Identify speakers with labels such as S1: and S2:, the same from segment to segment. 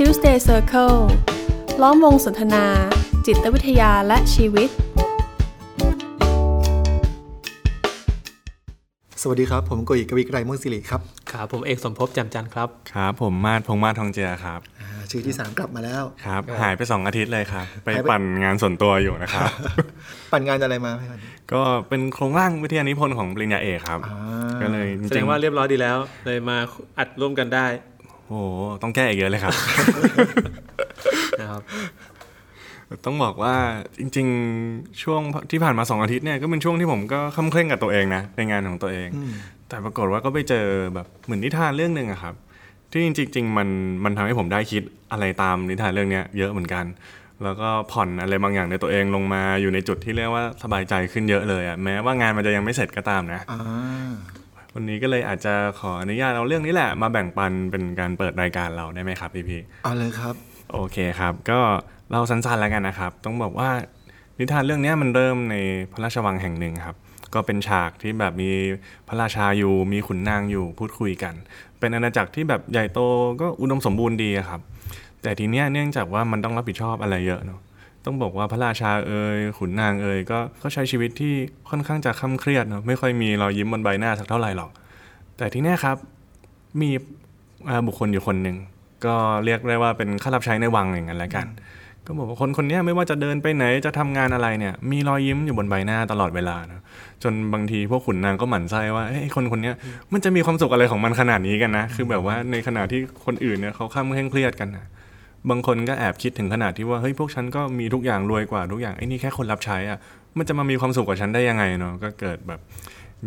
S1: Tuesday Circle ล้อมวงสนทนา จิตวิทยาและชีวิต
S2: สวัสดีครับ ผมโกอิกวิกไรม่วงสิริครับ
S3: ครับผมเอกสมภพแจ่มจันทร์ครับ
S4: ครับ ผมมาดพงษ์มาศทองเจือครับ
S2: อ่าชื่อที่สามกลับมาแล้ว
S4: ครับ หายไป 2 อาทิตย์เลยครับไป
S2: หายไป
S4: ปั่นงานส่วนตัวอยู่นะครับ
S2: ปั่นงานอะไรมาพี่พันธุ์
S4: ก็เป็นโครงร่างวิทยานิพนธ์ของปริญญาเอกครับ
S2: อ่า
S4: ก็เลยจ
S3: แสด
S4: ริง
S3: งว่าเรียบร้อยดีแล้ว เลยมาอัดร่วมกันได้
S4: ๆ โอ้โหต้องแก้อีกเยอะเลยครับ
S3: นะครับ
S4: ต้องบอกว่าจริง ๆ ช่วงที่ผ่านมา2อาทิตย์เนี่ยก็เป็นช่วงที่ผมก็ค่ำเคร่งกับตัวเองนะในงานของตัวเอง
S2: อืม
S4: แต่ปรากฏว่าก็ไปเจอแบบเหมือนนิทานเรื่องหนึ่งอะครับ ที่จริง ๆ มันมันทำให้ผมได้คิดอะไรตามนิทานเรื่องเนี้ยเยอะเหมือนกัน แล้วก็ผ่อนอะไรบางอย่างในตัวเองลงมาอยู่ในจุดที่เรียกว่าสบายใจขึ้นเยอะเลยอะแม้ว่างานมันจะยังไม่เสร็จก็ตามนะ
S2: อ่า
S4: วันนี้ก็เลยอาจจะขออนุญาตเอาเรื่องนี้แหละมาแบ่งปันเป็นการเปิดรายการเราได้ไหมครับพี่พี่
S2: เอาเลยครับ
S4: โอเคครับ ก็เราสั้นๆแล้วกันนะครับ ต้องบอกว่านิทานเรื่องเนี้ยมันเริ่มในพระราชวังแห่งหนึ่งครับ ก็เป็นฉากที่แบบมีพระราชาอยู่มีขุนนางอยู่พูดคุยกัน เป็นอาณาจักรที่แบบใหญ่โตก็อุดมสมบูรณ์ดีอะครับ แต่ทีเนี้ยเนื่องจากว่ามันต้องรับผิดชอบอะไรเยอะเนาะ ต้องบอกว่าพระราชาเอ่ยขุนนางเอ่ยก็เขาใช้ชีวิตที่ค่อนข้างจะค่ำเครียดเนาะไม่ค่อยมีรอยยิ้มบนใบหน้าสักเท่าไหร่หรอก แต่ที่เนี้ยครับมีบุคคลอยู่คนหนึ่งก็เรียกได้ว่าเป็นข้ารับใช้ในวังอย่างนั้นแหละกัน ก็บอกว่าคนคนนี้ไม่ว่าจะเดินไปไหนจะทำงานอะไรเนี่ย มีรอยยิ้มอยู่บนใบหน้าตลอดเวลานะจนบางทีพวกขุนนางก็หมั่นไส้ว่าไอ้คนคนนี้มันจะมีความสุขอะไรของมันขนาดนี้กันนะ คือแบบว่าในขณะที่คนอื่นเนี่ยเขาข้ามเคร่งเครียดกันนะ บางคนก็แอบคิดถึงขนาดที่ว่าเฮ้ยพวกฉันก็มีทุกอย่างรวยกว่าทุกอย่างไอ้นี่แค่คนรับใช้อะมันจะมามีความสุขกว่าฉันได้ยังไงเนาะก็เกิดแบบ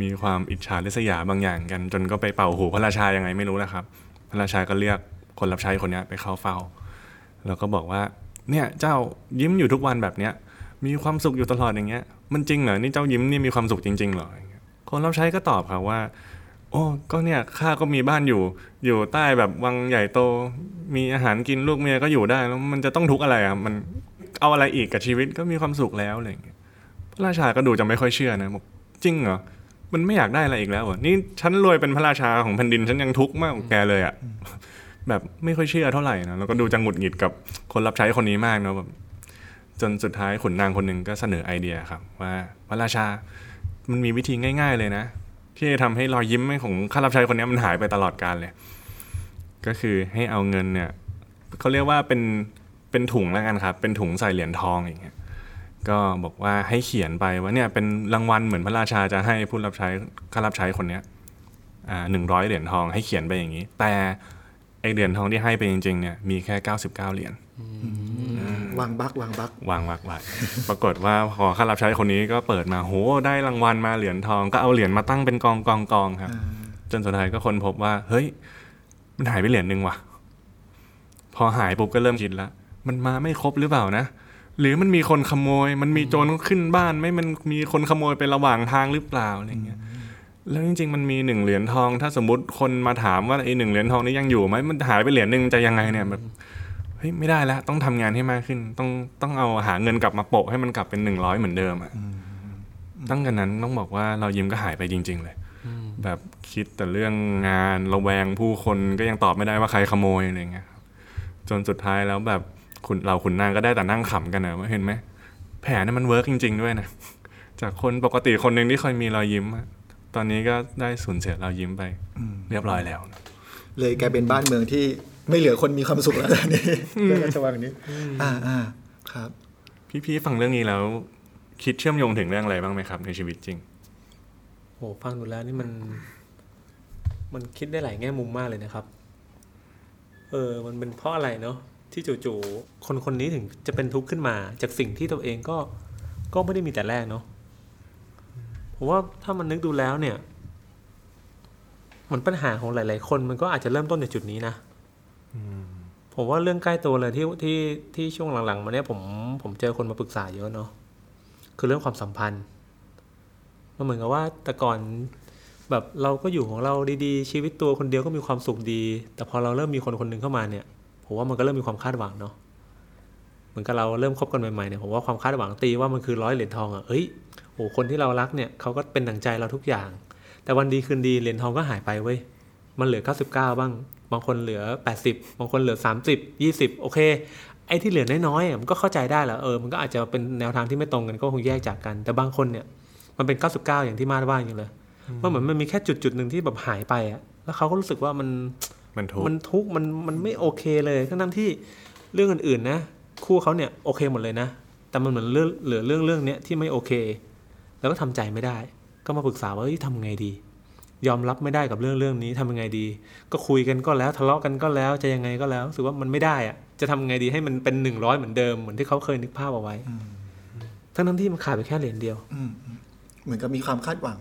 S4: มีความอิจฉาริษยาบางอย่างกัน จนก็ไปเป่าหูพระราชายังไงไม่รู้นะครับ พระราชาก็เรียกคนรับใช้คนนี้ไปเข้าเฝ้า แล้วก็บอกว่าเนี่ยเจ้ายิ้มอยู่ทุกวันแบบเนี้ยมีความสุขอยู่ตลอดอย่างเงี้ย มันจริงเหรอนี่เจ้ายิ้มนี่มีความสุขจริงๆเหรออย่างเงี้ยคนรับใช้ก็ตอบครับว่า โอ้ก็เนี่ยข้าก็มีบ้านอยู่ อยู่ใต้แบบวังใหญ่โต มีอาหารกินลูกเมียก็อยู่ได้แล้วมันจะต้องทุกข์อะไรอะมันเอาอะไรอีกกับชีวิตก็มีความสุขแล้วอะไรอย่างเงี้ยพระราชาก็ดูจะไม่ค่อยเชื่อนะบอกจริงเหรอมันไม่อยากได้อะไรอีกแล้วเหรอนี่ฉันรวยเป็นพระราชาของแผ่นดินฉันยังทุกข์มากกว่าแกเลยอะแบบไม่ค่อยเชื่อเท่าไหร่นะแล้วก็ดูจะหงุดหงิดกับคนรับใช้คนนี้มากเนาะแบบจนสุดท้ายขุนนางคนหนึ่งก็เสนอไอเดียครับ ว่าพระราชามันมีวิธีง่าย ๆ เลยนะ ที่จะทำให้รอยยิ้มของข้ารับใช้คนนี้มันหายไปตลอดกาลเลย ก็คือให้เอาเงินเนี่ยเขาเรียกว่าเป็นเป็นถุงแล้วกันครับ เป็นถุงใส่เหรียญทองอย่างเงี้ยก็บอกว่าให้เขียนไปว่าเนี่ยเป็นรางวัลเหมือนพระราชาจะให้ผู้รับใช้ข้ารับใช้คนเนี้ยอ่าหนึ่งร้อยเหรียญทองให้เขียนไปอย่างนี้ แต่ไอเหรียญทองที่ให้ไปจริงๆเนี่ยมีแค่99เหรียญ
S2: วางบักวางบัก
S4: วางวางไว้ปรากฏว่าพอข้ารับใช้คนนี้ก็เปิดมาโหได้รางวัลมาเหรียญทองก็เอาเหรียญมาตั้งเป็นกองกองกองครับ
S2: อ่า
S4: จนสุดท้ายก็ค้นพบว่า เฮ้ย มันหายไปเหรียญหนึ่งว่ะ พอหายปุ๊บก็เริ่มคิดละมันมาไม่ครบหรือเปล่านะหรือมันมีคนขโมย มันมีโจรขึ้นบ้านไหม่มันมีคนขโมยไประหว่างทางหรือเปล่าอะไรเงี้ย แล้วจริง ๆ มันมีหนึ่งเหรียญทอง ถ้าสมมติคนมาถามว่าไอ้หนึ่งเหรียญทองนี้ยังอยู่ไหมมันหายไปเหรียญหนึ่งจะยังไงเนี่ยแบบ เฮ้ยไม่ได้แล้วต้องทำงานให้มากขึ้น ต้องต้องเอาหาเงินกลับมาโปะให้มันกลับเป็นหนึ่งร้อยเหมือนเดิมอะตั้งแต่นั้นต้องบอกว่าเรายิ้มก็หายไปจริง ๆ เลย แบบคิดแต่เรื่องงานระแวงผู้คนก็ยังตอบไม่ได้ว่าใครขโมยอะไรเงี้ยครับจนสุดท้ายแล้วแบบคุณเราขุนนางก็ได้แต่นั่งขำกันนะว่าเห็นไหมแผนนี่มันเวิร์กจริง ๆ ด้วยนะจากคนปกติคนหนึ่งที่เคยมีรอยยิ้มอะตอนนี้ก็ได้สูญเสียรอยยิ้มไปเรียบร้อยแล้วนะ
S2: เลยกลายเป็นบ้านเมืองที่ ไม่เหลือคนมีความสุขแล้วตอนนี้เรื่องราชวังนี้ อ่าอ่าครับ
S4: พี่ๆฟังเรื่องนี้แล้ว คิดเชื่อมโยงถึงเรื่องอะไรบ้างไหมครับ ในชีวิตจริง
S3: โหฟังดูแล้วนี่มัน มันคิดได้หลายแง่มุมมากเลยนะครับ เออ มันเป็นเพราะอะไรเนาะที่จู่ๆคนคนนี้ถึงจะเป็นทุกข์ขึ้นมา จากสิ่งที่ตัวเองก็ก็ไม่ได้มีแต่แรกเนาะผมว่าถ้ามันนึกดูแล้วเนี่ยเหมือนปัญหาของหลาย ๆ คนมันก็อาจจะเริ่มต้นจากจุดนี้นะ ผมว่าเรื่องใกล้ตัวเลยที่ที่ที่ช่วงหลังๆมาเนี่ยผมผมเจอคนมาปรึกษาเยอะเนาะคือเรื่องความสัมพันธ์มันเหมือนกับว่าแต่ก่อนแบบเราก็อยู่ของเราดีๆ ชีวิตตัวคนเดียวก็มีความสุขดี แต่พอเราเริ่มมีคนคนหนึ่งเข้ามาเนี่ย ผมว่ามันก็เริ่มมีความคาดหวังเนาะเหมือนกับเราเริ่มคบกันใหม่ๆเนี่ยผมว่าความคาดหวังตีว่ามันคือร้อยเหรียญทองอะ่ะเฮ้ยโอ้คนที่เรารักเนี่ยเขาก็เป็นดั่งใจเราทุกอย่าง แต่วันดีคืนดีเหรียญทองก็หายไปเว้ยมันเหลือ 99 บ้าง บางคนเหลือ 80 บางคนเหลือ 30 20 โอเค ไอ้ที่เหลือน้อยๆอะมันก็เข้าใจได้แหละเออมันก็อาจจะเป็นแนวทางที่ไม่ตรงกันก็คงแยกจากกัน แต่บางคนเนี่ยมันเป็น 99 อย่างที่มาดว่าอย่างเลยว่าเหมือนมันมีแค่จุดจุดๆหนึ่งที่แบบหายไปอะแล้วเขาก็รู้สึกว่ามัน
S4: มันทุกข์
S3: มันทุกข์มันมันไม่โอเคเลยทั้งนั้นที่เรื่องอื่นๆนะ คู่เขาเนี่ยโอเคหมดเลยนะ แต่มันเหมือนเรื่องเหลือเรื่องเรื่องเนี้ยที่ไม่โอเค แล้วก็ทำใจไม่ได้ ก็มาปรึกษาว่าเอ้ยทำไงดี ยอมรับไม่ได้กับเรื่องเรื่องนี้ทำยังไงดี ก็คุยกันก็แล้วทะเลาะกันก็แล้วจะยังไงก็แล้วรู้สึกว่ามันไม่ได้อะจะทำไงดีให้มันเป็นหนึ่งร้อยเหมือนเดิมเหมือนที่เขาเคยนึกภาพเอาไว้ทั้งนั้นที่มันขาดไปแค่เหรียญเดียว
S2: อืมอืมเหมือนกับมีความคาดหวัง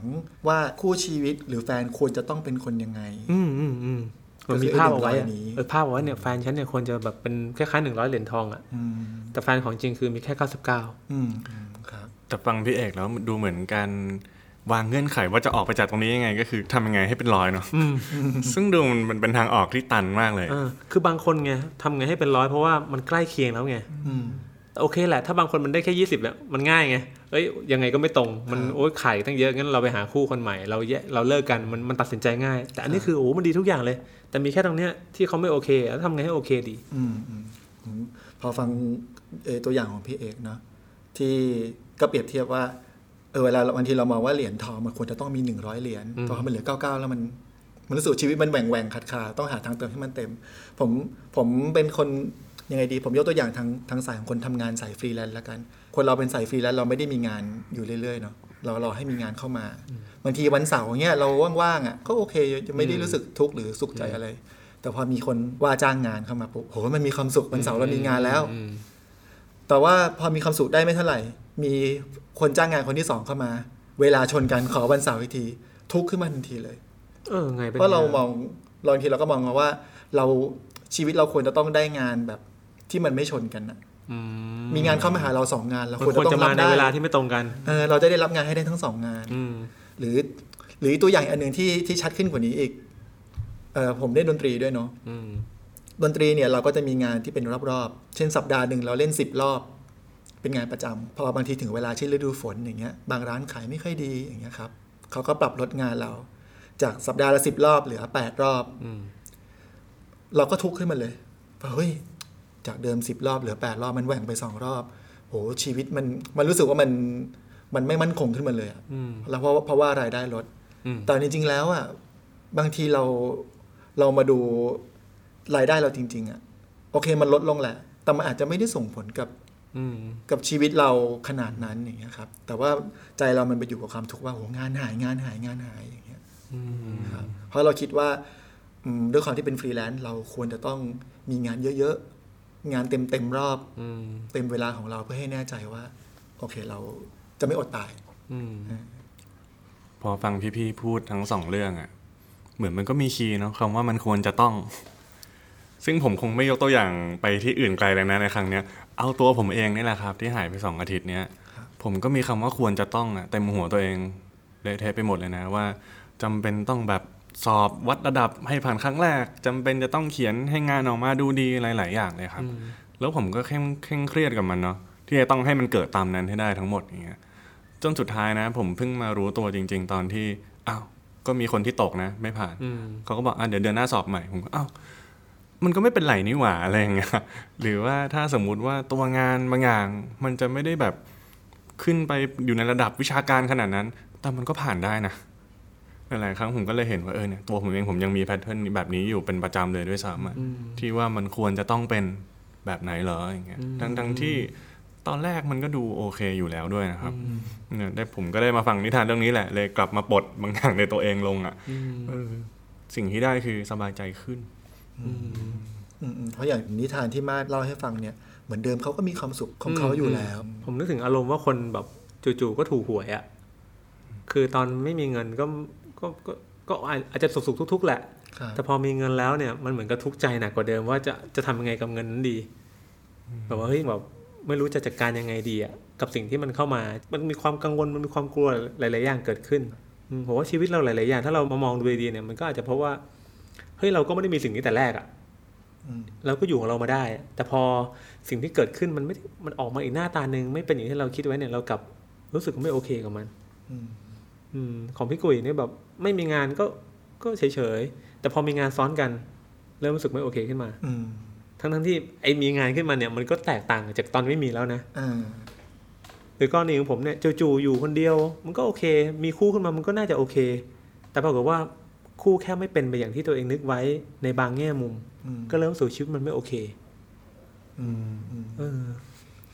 S2: ว่าคู่ชีวิตหรือแฟนควรจะต้องเป็นคนยังไง
S3: อืมอืมอืมมันมี
S2: ก็คือ
S3: ภาพเอาไว้
S2: ไอ้
S3: อะ
S2: 100นี้
S3: เออภาพเอาไว้เนี่ยแฟนฉันเนี่ยควรจะแบบเป็นคล้ายๆหนึ่งร้อยเหรียญทองอะ
S2: อืม
S3: แต่แฟนของจริงคือมีแค่เก้าสิบเก้า
S2: อืมอืมครับ
S4: แต่ฟังพี่เอกแล้วดูเหมือนการ วางเงื่อนไขว่าจะออกไปจากตรงนี้ยังไง ก็คือทำยังไงให้เป็นร้อยเนาะซึ่งดูมันมันเป็นทางออกที่ตันมากเลย
S3: เออคือบางคนไงทำไงให้เป็นร้อยเพราะว่ามันใกล้เคียงแล้วไง
S2: อืม
S3: แต่โอเคแหละ ถ้าบางคนมันได้แค่ยี่สิบเนี่ยมันง่ายไงเอ้ยยังไงก็ไม่ตรงมัน
S2: ครับ
S3: โอ้ยไข่ตั้งเยอะงั้นเราไปหาคู่คนใหม่ เราแยกเราเลิกกันมันมันตัดสินใจง่าย แต่อันนี้คือโอ้มันดีทุกอย่างเลย แต่มีแค่ตรงเนี้ยที่เขาไม่โอเคแล้วทำไงให้โอเคดี
S2: อืมอืมอืมพอฟังเอ่อตัวอย่างของพี่เอกเนาะที่ก็เปรียบเทียบว่า เออเวลาบางทีเรามองว่าเหรียญทองมันควรจะต้องมีหนึ่งร้อยเหรียญ
S3: อืม
S2: พอมันเหลือเก้าเก้าแล้วมันมันรู้สึกชีวิตมันแหว่งแหว่งขาดขาดต้องหาทางเติมให้มันเต็ม ผมผมเป็นคนยังไงดี ผมยกตัวอย่างทางทางสายของคนทำงานสายฟรีแลนซ์ละกัน คนเราเป็นสายฟรีแลนซ์เราไม่ได้มีงานอยู่เรื่อยๆเนาะเรารอให้มีงานเข้ามาบางทีวันเสาร์เงี้ยเราว่างๆอะก็โอเคจะไม่ได้รู้สึกทุกข์หรือสุขใจอะไร แต่พอมีคนว่าจ้างงานเข้ามาปุ๊บโหมันมีความสุขวันเสาร์เรามีงานแล้ว
S3: อืม
S2: แต่ว่าพอมีความสุขได้ไม่เท่าไหร่ มีคนจ้างงานคนที่สองเข้ามา เวลาชนกันขอวันเสาร์อีกที ทุกข์ขึ้นมาทันทีเลย
S3: เออไงเป็น
S2: เพราะเรา
S3: ไม
S2: องบางทีเราก็มองว่า เราชีวิตเราควรจะต้องได้งานแบบที่มันไม่ชนกันนะ
S3: อื
S2: มีงานเข้ามาหาเราสองงานเรา
S3: มัน
S2: ควร
S3: ควร
S2: จะต้
S3: จะ
S2: องรั
S3: มา
S2: บ
S3: ใน
S2: ได้
S3: เวลาที่ไม่ตรงกัน
S2: เออเราจะได้รับงานให้ได้ทั้งสองงาน
S3: อืม
S2: หรือ หรือตัวอย่างอันหนึ่งที่ที่ชัดขึ้นกว่านี้อีกเออผมเล่นดนตรีด้วยเนาะ
S3: อืม
S2: ดนตรีเนี่ยเราก็จะมีงานที่เป็นรอบๆ เช่นสัปดาห์หนึ่งเราเล่นสิบรอบ เป็นงานประจำพอบางทีถึงเวลาเช่นฤดูฝนอย่างเงี้ยบางร้านขายไม่ค่อยดีอย่างเงี้ยครับเขาก็ปรับลดงานเรา จากสัปดาห์ละสิบรอบเหลือแปดรอบ
S3: อืม
S2: เราก็ทุกข์ขึ้นมาเลยว่าเฮ้ยจากเดิมสิบรอบเหลือแปดรอบมันแหว่งไปสองรอบโหชีวิตมันมันรู้สึกว่ามันมันไม่มั่นคงขึ้นมาเลยอะ
S3: อืม
S2: แล้วเพราะว่าเพราะว่ารายได้ลด
S3: อืม
S2: แต่จริงๆแล้วอะบางทีเราเรามาดูรายได้เราจริง ๆอะโอเคมันลดลงแหละ แต่มันอาจจะไม่ได้ส่งผลกับ
S3: อืม
S2: กับชีวิตเราขนาดนั้นอย่างเงี้ยครับ แต่ว่าใจเรามันไปอยู่กับความทุกข์ว่าโหงานหายงานหายงานหายอย่างเงี้ย
S3: อืม
S2: ครับเพราะเราคิดว่าอืมด้วยความที่เป็นฟรีแลนซ์เราควรจะต้องมีงานเยอะๆ งานเต็มเต็มๆรอบ
S3: อืม
S2: เต็มเวลาของเราเพื่อให้แน่ใจว่า โอเคเราจะไม่อดตาย
S3: อืม
S4: พอฟังพี่ๆพูดทั้งสองเรื่องอะ่ะ เหมือนมันก็มีคีย์เนาะคำว่ามันควรจะต้อง ซึ่งผมคงไม่ยกตัวอย่างไปที่อื่นไกลเลยนะในครั้งเนี้ยเอาตัวผมเองนี่แหละครับ ที่หายไปสองอาทิตย์เนี้ยผมก็มีคำว่าควรจะต้องอะเต็มหัวตัวเองเละเทะไปหมดเลยนะว่าจำเป็นต้องแบบสอบวัดระดับให้ผ่านครั้งแรกจำเป็นจะต้องเขียนให้งานออกมาดูดีหลาย ๆ อย่างเลยครับ แล้วผมก็เคร่งเคร่งเครียดกับมันเนาะที่จะต้องให้มันเกิดตามนั้นให้ได้ทั้งหมดอย่างเงี้ยจนสุดท้ายนะ ผมเพิ่งมารู้ตัวจริง ๆ ตอนที่อ้าวก็มีคนที่ตกนะ ไม่ผ่าน
S3: อืม
S4: เขาก็บอกอะเดี๋ยวเดือนหน้าสอบใหม่ผมก็อ้าว มันก็ไม่เป็นไรนี่หว่าอะไรอย่างเงี้ยหรือว่าถ้าสมมุติว่าตัวงานบางอย่างมันจะไม่ได้แบบขึ้นไปอยู่ในระดับวิชาการขนาดนั้น แต่มันก็ผ่านได้นะหลายๆครั้งผมก็เลยเห็นว่าเออเนี่ยตัวผมเองผมยังมีแพทเทิร์นแบบนี้อยู่เป็นประจำเลยด้วยซ้ำอะ
S3: อืม
S4: ที่ว่ามันควรจะต้องเป็นแบบไหนเหรออย่างเงี้ย
S3: อืม
S4: ทั้งทั้งที่ตอนแรกมันก็ดูโอเคอยู่แล้วด้วยนะครับเนี่ยได้ผมก็ได้มาฟังนิทานเรื่องนี้แหละ เลยกลับมาปลดบางอย่างในตัวเองลงอะ
S3: อืม
S4: เออสิ่งที่ได้คือสบายใจขึ้น
S3: อืม
S2: อืมๆ เพราะอย่างนิทานที่มาดเล่าให้ฟังเนี่ยเหมือนเดิมเขาก็มีความสุขของเขาอยู่แล้ว
S3: ผมนึกถึงอารมณ์ว่าคนแบบจู่ๆก็ถูกหวยอะ่ะคือตอนไม่มีเงินก็ก็ก็ก็อาจจะสุขๆทุก ๆ แหละ
S2: ครับ
S3: แต่พอมีเงินแล้วเนี่ยมันเหมือนกับทุกข์ใจหนักกว่าเดิมว่าจะจะทำยังไงกับเงินนั้นดีแบบว่าเฮ้ยแบบไม่รู้จะจัดการยังไงดีอะกับสิ่งที่มันเข้ามา มันมีความกังวลมันมีความกลัวหลาย ๆ อย่างเกิดขึ้นอืมผมว่าชีวิตเราหลาย ๆ อย่าง ถ้าเรามามองดูดีๆเนี่ยมันก็อาจจะเพราะว่า เฮ้ยเราก็ไม่ได้มีสิ่งนี้แต่แรกอะ
S2: อืม
S3: เราก็อยู่ของเรามาได้ แต่พอสิ่งที่เกิดขึ้นมันไม่ได้มันออกมาอีกหน้าตาหนึ่งไม่เป็นอย่างที่เราคิดไว้เนี่ยเรากลับรู้สึกไม่โอเคกับมัน
S2: อืม
S3: อืมของพี่กุยเนี่ยแบบไม่มีงานก็ก็เฉยๆแต่พอมีงานซ้อนกัน เริ่มรู้สึกไม่โอเคขึ้นมา
S2: อืม
S3: ทั้งทั้งๆที่ไอ้มีงานขึ้นมาเนี่ย มันก็แตกต่างจากตอนไม่มีแล้วนะ
S2: อ่า
S3: หรือกรณีของผมเนี่ยจู่ๆอยู่คนเดียว มันก็โอเค มีคู่ขึ้นมามันก็น่าจะโอเค แต่ปรากฏว่า คู่แค่ไม่เป็นไปอย่างที่ตัวเองนึกไว้ในบางแง่มุม
S2: อืม
S3: ก็เริ่มสู่ชีวิตมันไม่โอเค
S2: อืมอืม
S3: เออ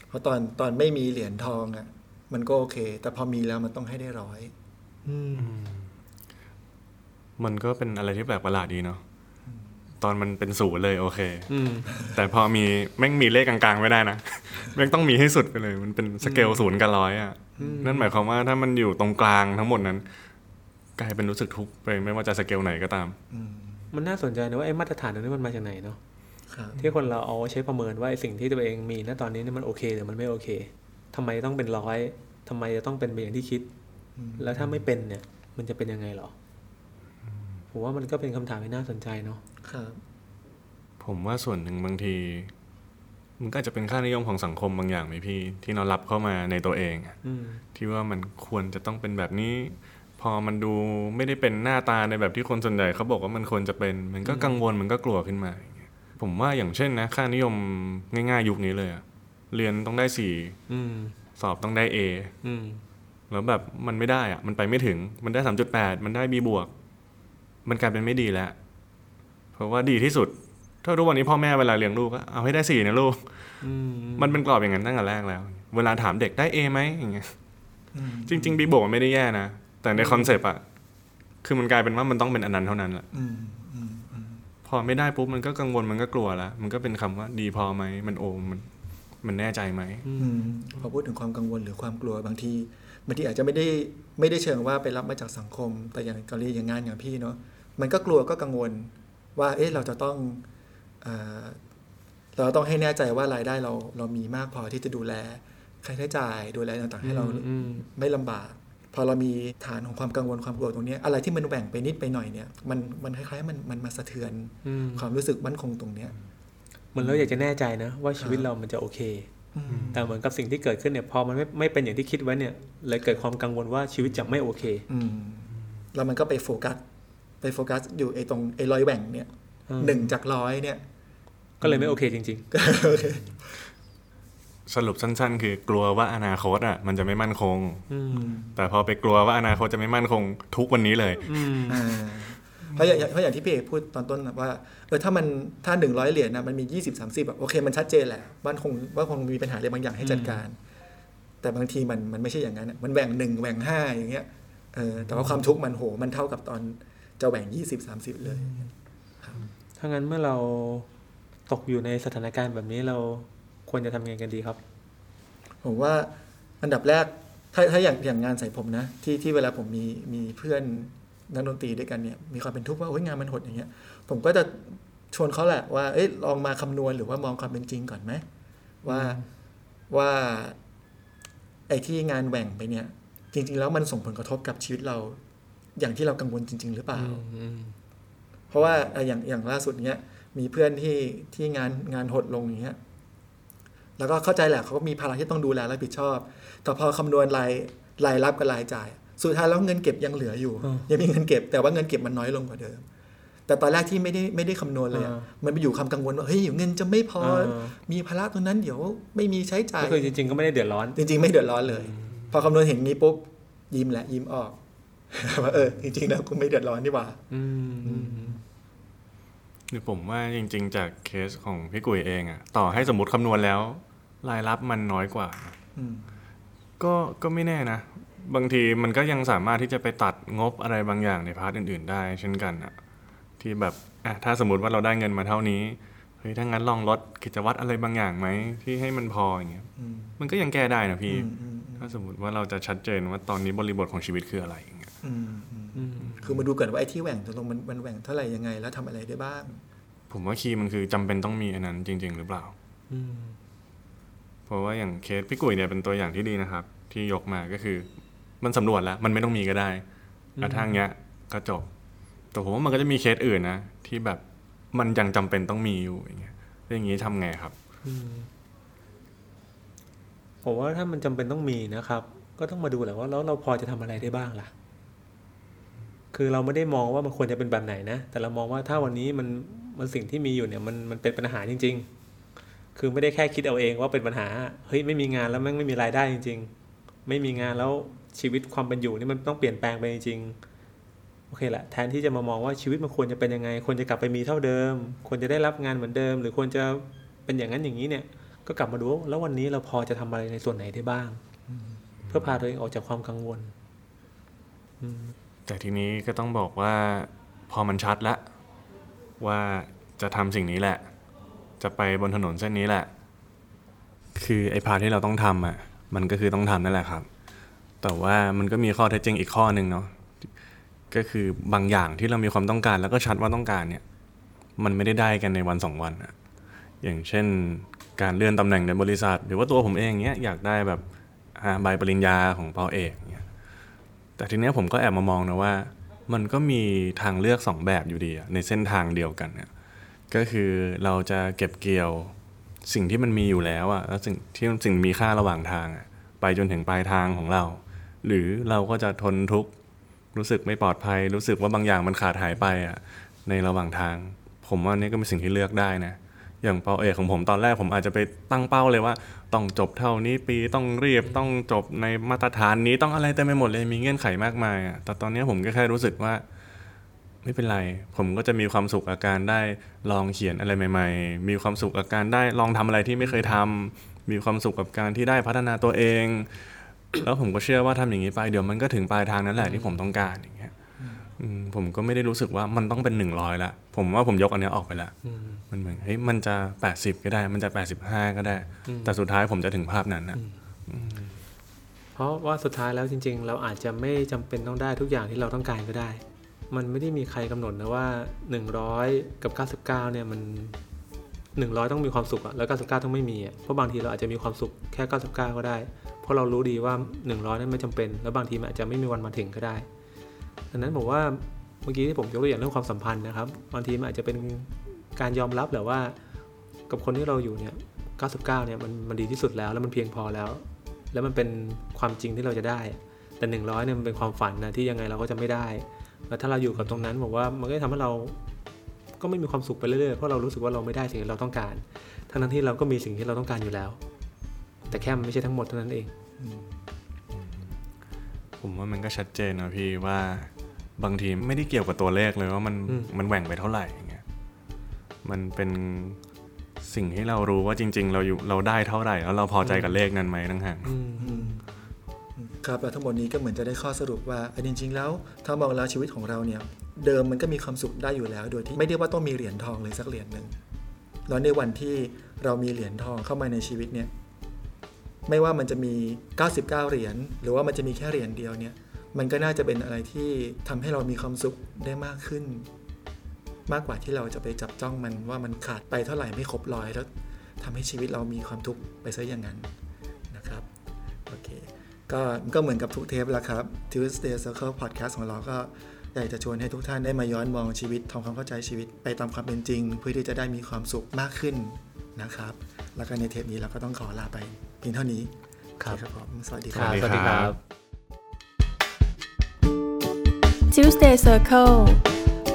S2: เพราะตอนตอนไม่มีเหรียญทองอะ มันก็โอเค แต่พอมีแล้วมันต้องให้ได้ร้อย
S3: อืม
S4: มันก็เป็นอะไรที่แปลกประหลาดดีเนาะตอนมันเป็นศูนย์เลยโอเค
S3: อืม
S4: แต่พอมีแม่งมีเลขกลางๆไม่ได้นะแม่งต้องมีให้สุดไปเลย มันเป็นสเกลศูนย์กับร้อยอะนั่นหมายความว่าถ้ามันอยู่ตรงกลางทั้งหมดนั้น กลายเป็นรู้สึกทุกข์ไปไม่ว่าจะสเกลไหนก็ตาม
S2: อืม
S3: มันน่าสนใจนะว่าไอ้มาตรฐานตรงนี้มันมาจากไหนเนาะ
S2: ครับ
S3: ที่คนเราเอาใช้ประเมินว่าไอ้สิ่งที่ตัวเองมีณตอนนี้เนี่ยมันโอเคหรือมันไม่โอเคทำไมต้องเป็นร้อยทำไมจะต้องเป็นไปอย่างที่คิด
S2: อืม
S3: แล้วถ้าไม่เป็นเนี่ย มันจะเป็นยังไงหรอผมว่ามันก็เป็นคำถามที่น่าสนใจเนาะ
S2: ครับ
S4: ผมว่าส่วนหนึ่งบางที มันก็อาจจะเป็นค่านิยมของสังคมบางอย่างไหมพี่ ที่เรารับเข้ามาในตัวเองอะ
S3: อืม
S4: ที่ว่ามันควรจะต้องเป็นแบบนี้ พอมันดูไม่ได้เป็นหน้าตาในแบบที่คนส่วนใหญ่เขาบอกว่ามันควรจะเป็น มันก็กังวลมันก็กลัวขึ้นมาอย่างเงี้ยผมว่าอย่างเช่นนะ ค่านิยมง่ายๆ ยุคนี้เลยอะเรียนต้องได้สี่
S3: อืม
S4: สอบต้องได้ A
S3: อืม
S4: แล้วแบบมันไม่ได้อะมันไปไม่ถึง มันได้สามจุดแปดมันได้ B บวก มันกลายเป็นไม่ดีแล้ว เพราะว่าดีที่สุด ถ้าทุกวันนี้พ่อแม่เวลาเลี้ยงลูกก็เอาให้ได้สี่นะลูก
S3: อืม
S4: มันเป็นกรอบอย่างนั้นตั้งแต่แรกแล้ว เวลาถามเด็กได้ A ไหมอย่างเงี้ย
S2: อืม
S4: จริงๆ B บวกมันไม่ได้แย่นะ แต่ในคอนเซปต์อะคือมันกลายเป็นว่ามันต้องเป็นอันนั้นเท่านั้นแหละ
S2: อืมอืมอืม
S4: พอไม่ได้ปุ๊บมันก็กังวลมันก็กลัวแล้วมันก็เป็นคำว่าดีพอไหมมันโอมมันมันแน่ใจไหม
S2: อืมพอพูดถึงความกังวลหรือความกลัวบางทีบางทีอาจจะไม่ได้ไม่ได้เชิงว่าไปรับมาจากสังคม แต่อย่างกรณีอย่างงานอย่างพี่เนาะมันก็กลัวก็กังวลว่า เอ๊ะเราจะต้องเออเราต้องให้แน่ใจว่ารายได้เราเรามีมากพอที่จะดูแลค่าใช้จ่ายดูแลต่างๆ ให้เรา
S3: อืม
S2: ไม่ลำบาก พอเรามีฐานของความกังวลความกลัวตรงเนี้ยอะไรที่มันแหว่งไปนิดไปหน่อยเนี่ยมันมันคล้ายๆมันมันมาสะเทือน
S3: อืม
S2: ความรู้สึกมั่นคงตรงเนี้ย
S3: เหมือนเราอยากจะแน่ใจนะ ว่าชีวิตเรามันจะโอเค
S2: อืม
S3: แต่เหมือนกับสิ่งที่เกิดขึ้นเนี่ยพอมันไม่ไม่เป็นอย่างที่คิดไว้เนี่ยเลยเกิดความกังวลว่าชีวิตจะไม่โอเค
S2: อืมแล้วมันก็ไปโฟกัสไปโฟกัสอยู่ไอ้ตรงไอ้รอยแหว่งเนี่ย
S3: อืม
S2: หนึ่งจากร้อยเนี่ย
S3: ก็เลยไม่โอเคจริง
S4: สรุปสั้น ๆ คือกลัวว่าอนาคตอะมันจะไม่มั่นคง
S3: ๆอืม
S4: แต่พอไปกลัวว่าอนาคตจะไม่มั่นคงทุกวันนี้เลย
S3: อืม
S2: อ่าเพราะอย่างเพราะอย่างที่พี่เอกพูดตอนต้นนะว่าเออถ้ามันถ้าหนึ่งร้อยเหรียญนะมันมียี่สิบสามสิบแบบโอเคมันชัดเจนแหละบ้านคงว่าคงมีปัญหาอะไรบางอย่างให้จัดการ แต่บางทีมันมันไม่ใช่อย่างนั้นอะมันแหว่งหนึ่งแหว่งห้าอย่างเงี้ยเออแต่ว่าความทุกข์มันโหมันเท่ากับตอนจะแหว่งยี่สิบสามสิบเลย
S3: ถ้างั้นเมื่อเราตกอยู่ในสถานการณ์แบบนี้เรา ควรจะทำยังไงกันดีครับ
S2: ผมว่าอันดับแรกถ้าถ้าอย่างอย่างงานใส่ผมนะ ที่ที่เวลาผมมีมีเพื่อนนักดนตรีด้วยกันเนี่ยมีความเป็นทุกข์ว่าโอ้ยงานมันหดอย่างเงี้ย ผมก็จะชวนเขาแหละว่าเอ้ยลองมาคำนวณหรือว่ามองความเป็นจริงก่อนไหมว่าว่าไอ้ที่งานแหว่งไปเนี่ย จริง ๆ แล้วมันส่งผลกระทบกับชีวิตเรา อย่างที่เรากังวลจริง ๆ หรือเปล่า
S3: อืม
S2: เพราะว่าอะอย่างอย่างล่าสุดเนี้ยมีเพื่อนที่ที่งานงานหดลงอย่างเงี้ย แล้วก็เข้าใจแหละเขาก็มีภาระที่ต้องดูแลรับผิดชอบ แต่พอคำนวณรายรายรับกับรายจ่าย สุดท้ายแล้วเงินเก็บยังเหลืออยู่ ยังมีเงินเก็บ แต่ว่าเงินเก็บมันน้อยลงกว่าเดิม แต่ตอนแรกที่ไม่ได้ไม่ได้คำนวณเลยอะมันไปอยู่คำกังวลว่าเฮ้ยเงินจะไม่พอมีภาระตรงนั้นเดี๋ยวไม่มีใช้จ่าย
S3: ก็คือจริง ๆก็ไม่ได้เดือดร้อน
S2: จริง ๆ ไม่เดือดร้อนเลย พอคำนวณเห็นงี้ปุ๊บยิ้มแหละยิ้มออกว่าเออจริงๆแล้วกูไม่เดือดร้อนนี่หว่า
S3: อืม
S4: นี่ผมว่าจริง ๆ จากเคสของพี่กุยเองอะต่อให้สมมติคำนวณแล้ว รายรับมันน้อยกว่า
S2: อืม
S4: ก็ก็ไม่แน่นะ บางทีมันก็ยังสามารถที่จะไปตัดงบอะไรบางอย่างในพาร์ทอื่น ๆ ได้ เช่นกันอะที่แบบอะถ้าสมมติว่าเราได้เงินมาเท่านี้เฮ้ยถ้างั้นลองลดกิจวัตรอะไรบางอย่างไหมที่ให้มันพออย่างเงี้ย
S2: อืม
S4: มันก็ยังแก้ได้นะพี่
S2: อืมอืม
S4: ถ้าสมมติว่าเราจะชัดเจนว่าตอนนี้บริบทของชีวิตคืออะไร อย่างเงี้ย
S2: อืมอืม
S3: อืม
S2: คือมาดูก่อนว่าไอ้ที่แหว่งตกลงมันมันแหว่งเท่าไหร่ยังไง แล้วทำอะไรได้บ้าง
S4: ผมว่าคีย์มันคือจำเป็นต้องมีอันนั้นจริง ๆ หรือเปล่า
S3: อืม
S4: เพราะว่าอย่างเคสพี่กุยเนี่ยเป็นตัวอย่างที่ดีนะครับ ที่ยกมาก็คือ มันสำรวจแล้ว มันไม่ต้องมีก็ได้กระทั่งเนี้ยก็จบ แต่ผมว่ามันก็จะมีเคสอื่นนะที่แบบมันยังจำเป็นต้องมีอยู่อย่างเงี้ยแล้วอย่างงี้ทำไงครับ
S3: อืมผมว่าถ้ามันจำเป็นต้องมีนะครับ ก็ต้องมาดูแหละว่าแล้วเราพอจะทำอะไรได้บ้างล่ะ คือเราไม่ได้มองว่ามันควรจะเป็นแบบไหนนะ แต่เรามองว่าถ้าวันนี้มันมันสิ่งที่มีอยู่เนี่ยมันมันเป็นปัญหาจริง ๆ คือไม่ได้แค่คิดเอาเองว่าเป็นปัญหา เฮ้ยไม่มีงานแล้วแม่งไม่มีรายได้จริง ๆ ไม่มีงานแล้วชีวิตความเป็นอยู่นี่มันต้องเปลี่ยนแปลงไปจริงๆ โอเคแหละแทนที่จะมามองว่าชีวิตมันควรจะเป็นยังไง ควรจะกลับไปมีเท่าเดิม ควรจะได้รับงานเหมือนเดิม หรือควรจะเป็นอย่างนั้นอย่างนี้เนี่ย ก็กลับมาดูแล้ววันนี้เราพอจะทำอะไรในส่วนไหนได้บ้าง เพื่อพาตัวเองออกจากความกังวล
S4: แต่ทีนี้ก็ต้องบอกว่าพอมันชัดแล้วว่าจะทำสิ่งนี้แหละ จะไปบนถนนเส้นนี้แหละ คือไอ้พาร์ทที่เราต้องทำอะมันก็คือต้องทำนั่นแหละครับ แต่ว่ามันก็มีข้อเท็จจริงอีกข้อหนึ่งเนาะก็คือบางอย่างที่เรามีความต้องการแล้วก็ชัดว่าต้องการเนี่ย มันไม่ได้ได้กันในวันสองวันอะอย่างเช่นการเลื่อนตำแหน่งในบริษัท หรือว่าตัวผมเองเนี้ยอยากได้แบบใบปริญญาของปอเอก แต่ทีเนี้ยผมก็แอบมามองนะว่า มันก็มีทางเลือกสองแบบอยู่ดีในเส้นทางเดียวกันเนี่ยก็คือเราจะเก็บเกี่ยวสิ่งที่มันมีอยู่แล้วอะแล้วสิ่งที่สิ่งมีค่าระหว่างทางอะไปจนถึงปลายทางของเรา หรือเราก็จะทนทุกข์รู้สึกไม่ปลอดภัย รู้สึกว่าบางอย่างมันขาดหายไปอะในระหว่างทาง ผมว่านี่ก็เป็นสิ่งที่เลือกได้นะอย่างเป้าเอกของผมตอนแรกผมอาจจะไปตั้งเป้าเลยว่า ต้องจบเท่านี้ปีต้องเรียบต้องจบในมาตรฐานนี้ต้องอะไรเต็มไปหมดเลยมีเงื่อนไขมากมายอะแต่ตอนนี้ผมก็แค่รู้สึกว่า ไม่เป็นไร ผมก็จะมีความสุขอาการได้ลองเขียนอะไรใหม่ ๆ มีความสุขอาการได้ลองทำอะไรที่ไม่เคยทำมีความสุขกับการที่ได้พัฒนาตัวเอง แล้วผมก็เชื่อว่าทำอย่างนี้ไปเดี๋ยวมันก็ถึงปลายทางนั้นแหละที่ผมต้องการอย่างเงี้ย ผมก็ไม่ได้รู้สึกว่ามันต้องเป็นหนึ่งร้อยละผมว่าผมยกอันเนี้ยออกไปละมันเหมือนเฮ้ยมันจะ80ก็ได้ มันจะ85ก็ได้ แต่สุดท้ายผมจะถึงภาพนั้นนะ
S3: เพราะว่าสุดท้ายแล้วจริง ๆ เราอาจจะไม่จำเป็นต้องได้ทุกอย่างที่เราต้องการก็ได้ มันไม่ได้มีใครกำหนดนะว่า 100 กับ 99 เนี่ยมัน 100 ต้องมีความสุขอะแล้ว 99 ต้องไม่มีอะเพราะบางทีเราอาจจะมีความสุขแค่ 99 ก็ได้ เพราะเรารู้ดีว่า 100 นั้นไม่จำเป็น แล้วบางทีมันอาจจะไม่มีวันมาถึงก็ได้ ดังนั้นผมว่าเมื่อกี้ที่ผมยกตัวอย่างเรื่องความสัมพันธ์นะครับบางทีมันอาจจะเป็นการยอมรับแหละว่า กับคนที่เราอยู่เนี่ย 99 เนี่ยมันมันดีที่สุดแล้วแล้วมันเพียงพอแล้ว แล้วมันเป็นความจริงที่เราจะได้ แต่ 100 เนี่ยมันเป็นความฝันนะที่ยังไงเราก็จะไม่ได้แล้วถ้าเราอยู่กับตรงนั้นผมว่ามันก็จะทำให้เราก็ไม่มีความสุขไปเรื่อยๆเพราะเรารู้สึกว่าเราไม่ได้สิ่งที่เราต้องการ ทั้งนั้นที่เราก็มีสิ่งที่เราต้องการอยู่แล้ว แต่แค่มันไม่ใช่ทั้งหมดเท่านั้นเอง
S4: ผมว่ามันก็ชัดเจนนะพี่ว่าบางทีไม่ได้เกี่ยวกับตัวเลขเลยว่ามัน
S3: อืม
S4: มันแหว่งไปเท่าไหร่อย่างเงี้ยมันเป็นสิ่งที่เรารู้ว่าจริง ๆ เราอยู่เราได้เท่าไหร่แล้วเราพอใจกับเลขนั้นไหมทั้งหาก
S3: อืม
S2: อืมครับแล้วทั้งหมดนี้ก็เหมือนจะได้ข้อสรุปว่าอันจริง ๆ แล้วถ้ามองแล้วชีวิตของเราเนี่ย เดิมมันก็มีความสุขได้อยู่แล้ว โดยที่ไม่ได้ว่าต้องมีเหรียญทองเลยสักเหรียญหนึ่งแล้วในวันที่เรามีเหรียญทองเข้ามาในชีวิตเนี่ย ไม่ว่ามันจะมี 99 เหรียญหรือว่ามันจะมีแค่เหรียญเดียวเนี่ยมันก็น่าจะเป็นอะไรที่ทำให้เรามีความสุขได้มากขึ้น มากกว่าที่เราจะไปจับจ้องมันว่ามันขาดไปเท่าไหร่ไม่ครบร้อยแล้วทำให้ชีวิตเรามีความทุกข์ไปซะอย่างนั้นนะครับโอเคก็ก็เหมือนกับทุกเทปแล้วครับ Tuesday Circle Podcast ของเราก็อยากจะชวนให้ทุกท่านได้มาย้อนมองชีวิตทำความเข้าใจชีวิตไปตามความเป็นจริง เพื่อที่จะได้มีความสุขมากขึ้นนะครับ แล้วก็ในเทปนี้เราก็ต้องขอลาไป พียงเท่านี้
S3: ครับ
S2: โอเครับผมสวัสดีค
S3: ค
S2: รั
S3: รับบสวัสดีครับ
S1: Tuesday Circle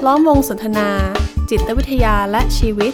S1: ล้อมวงสนทนา จิตวิทยาและชีวิต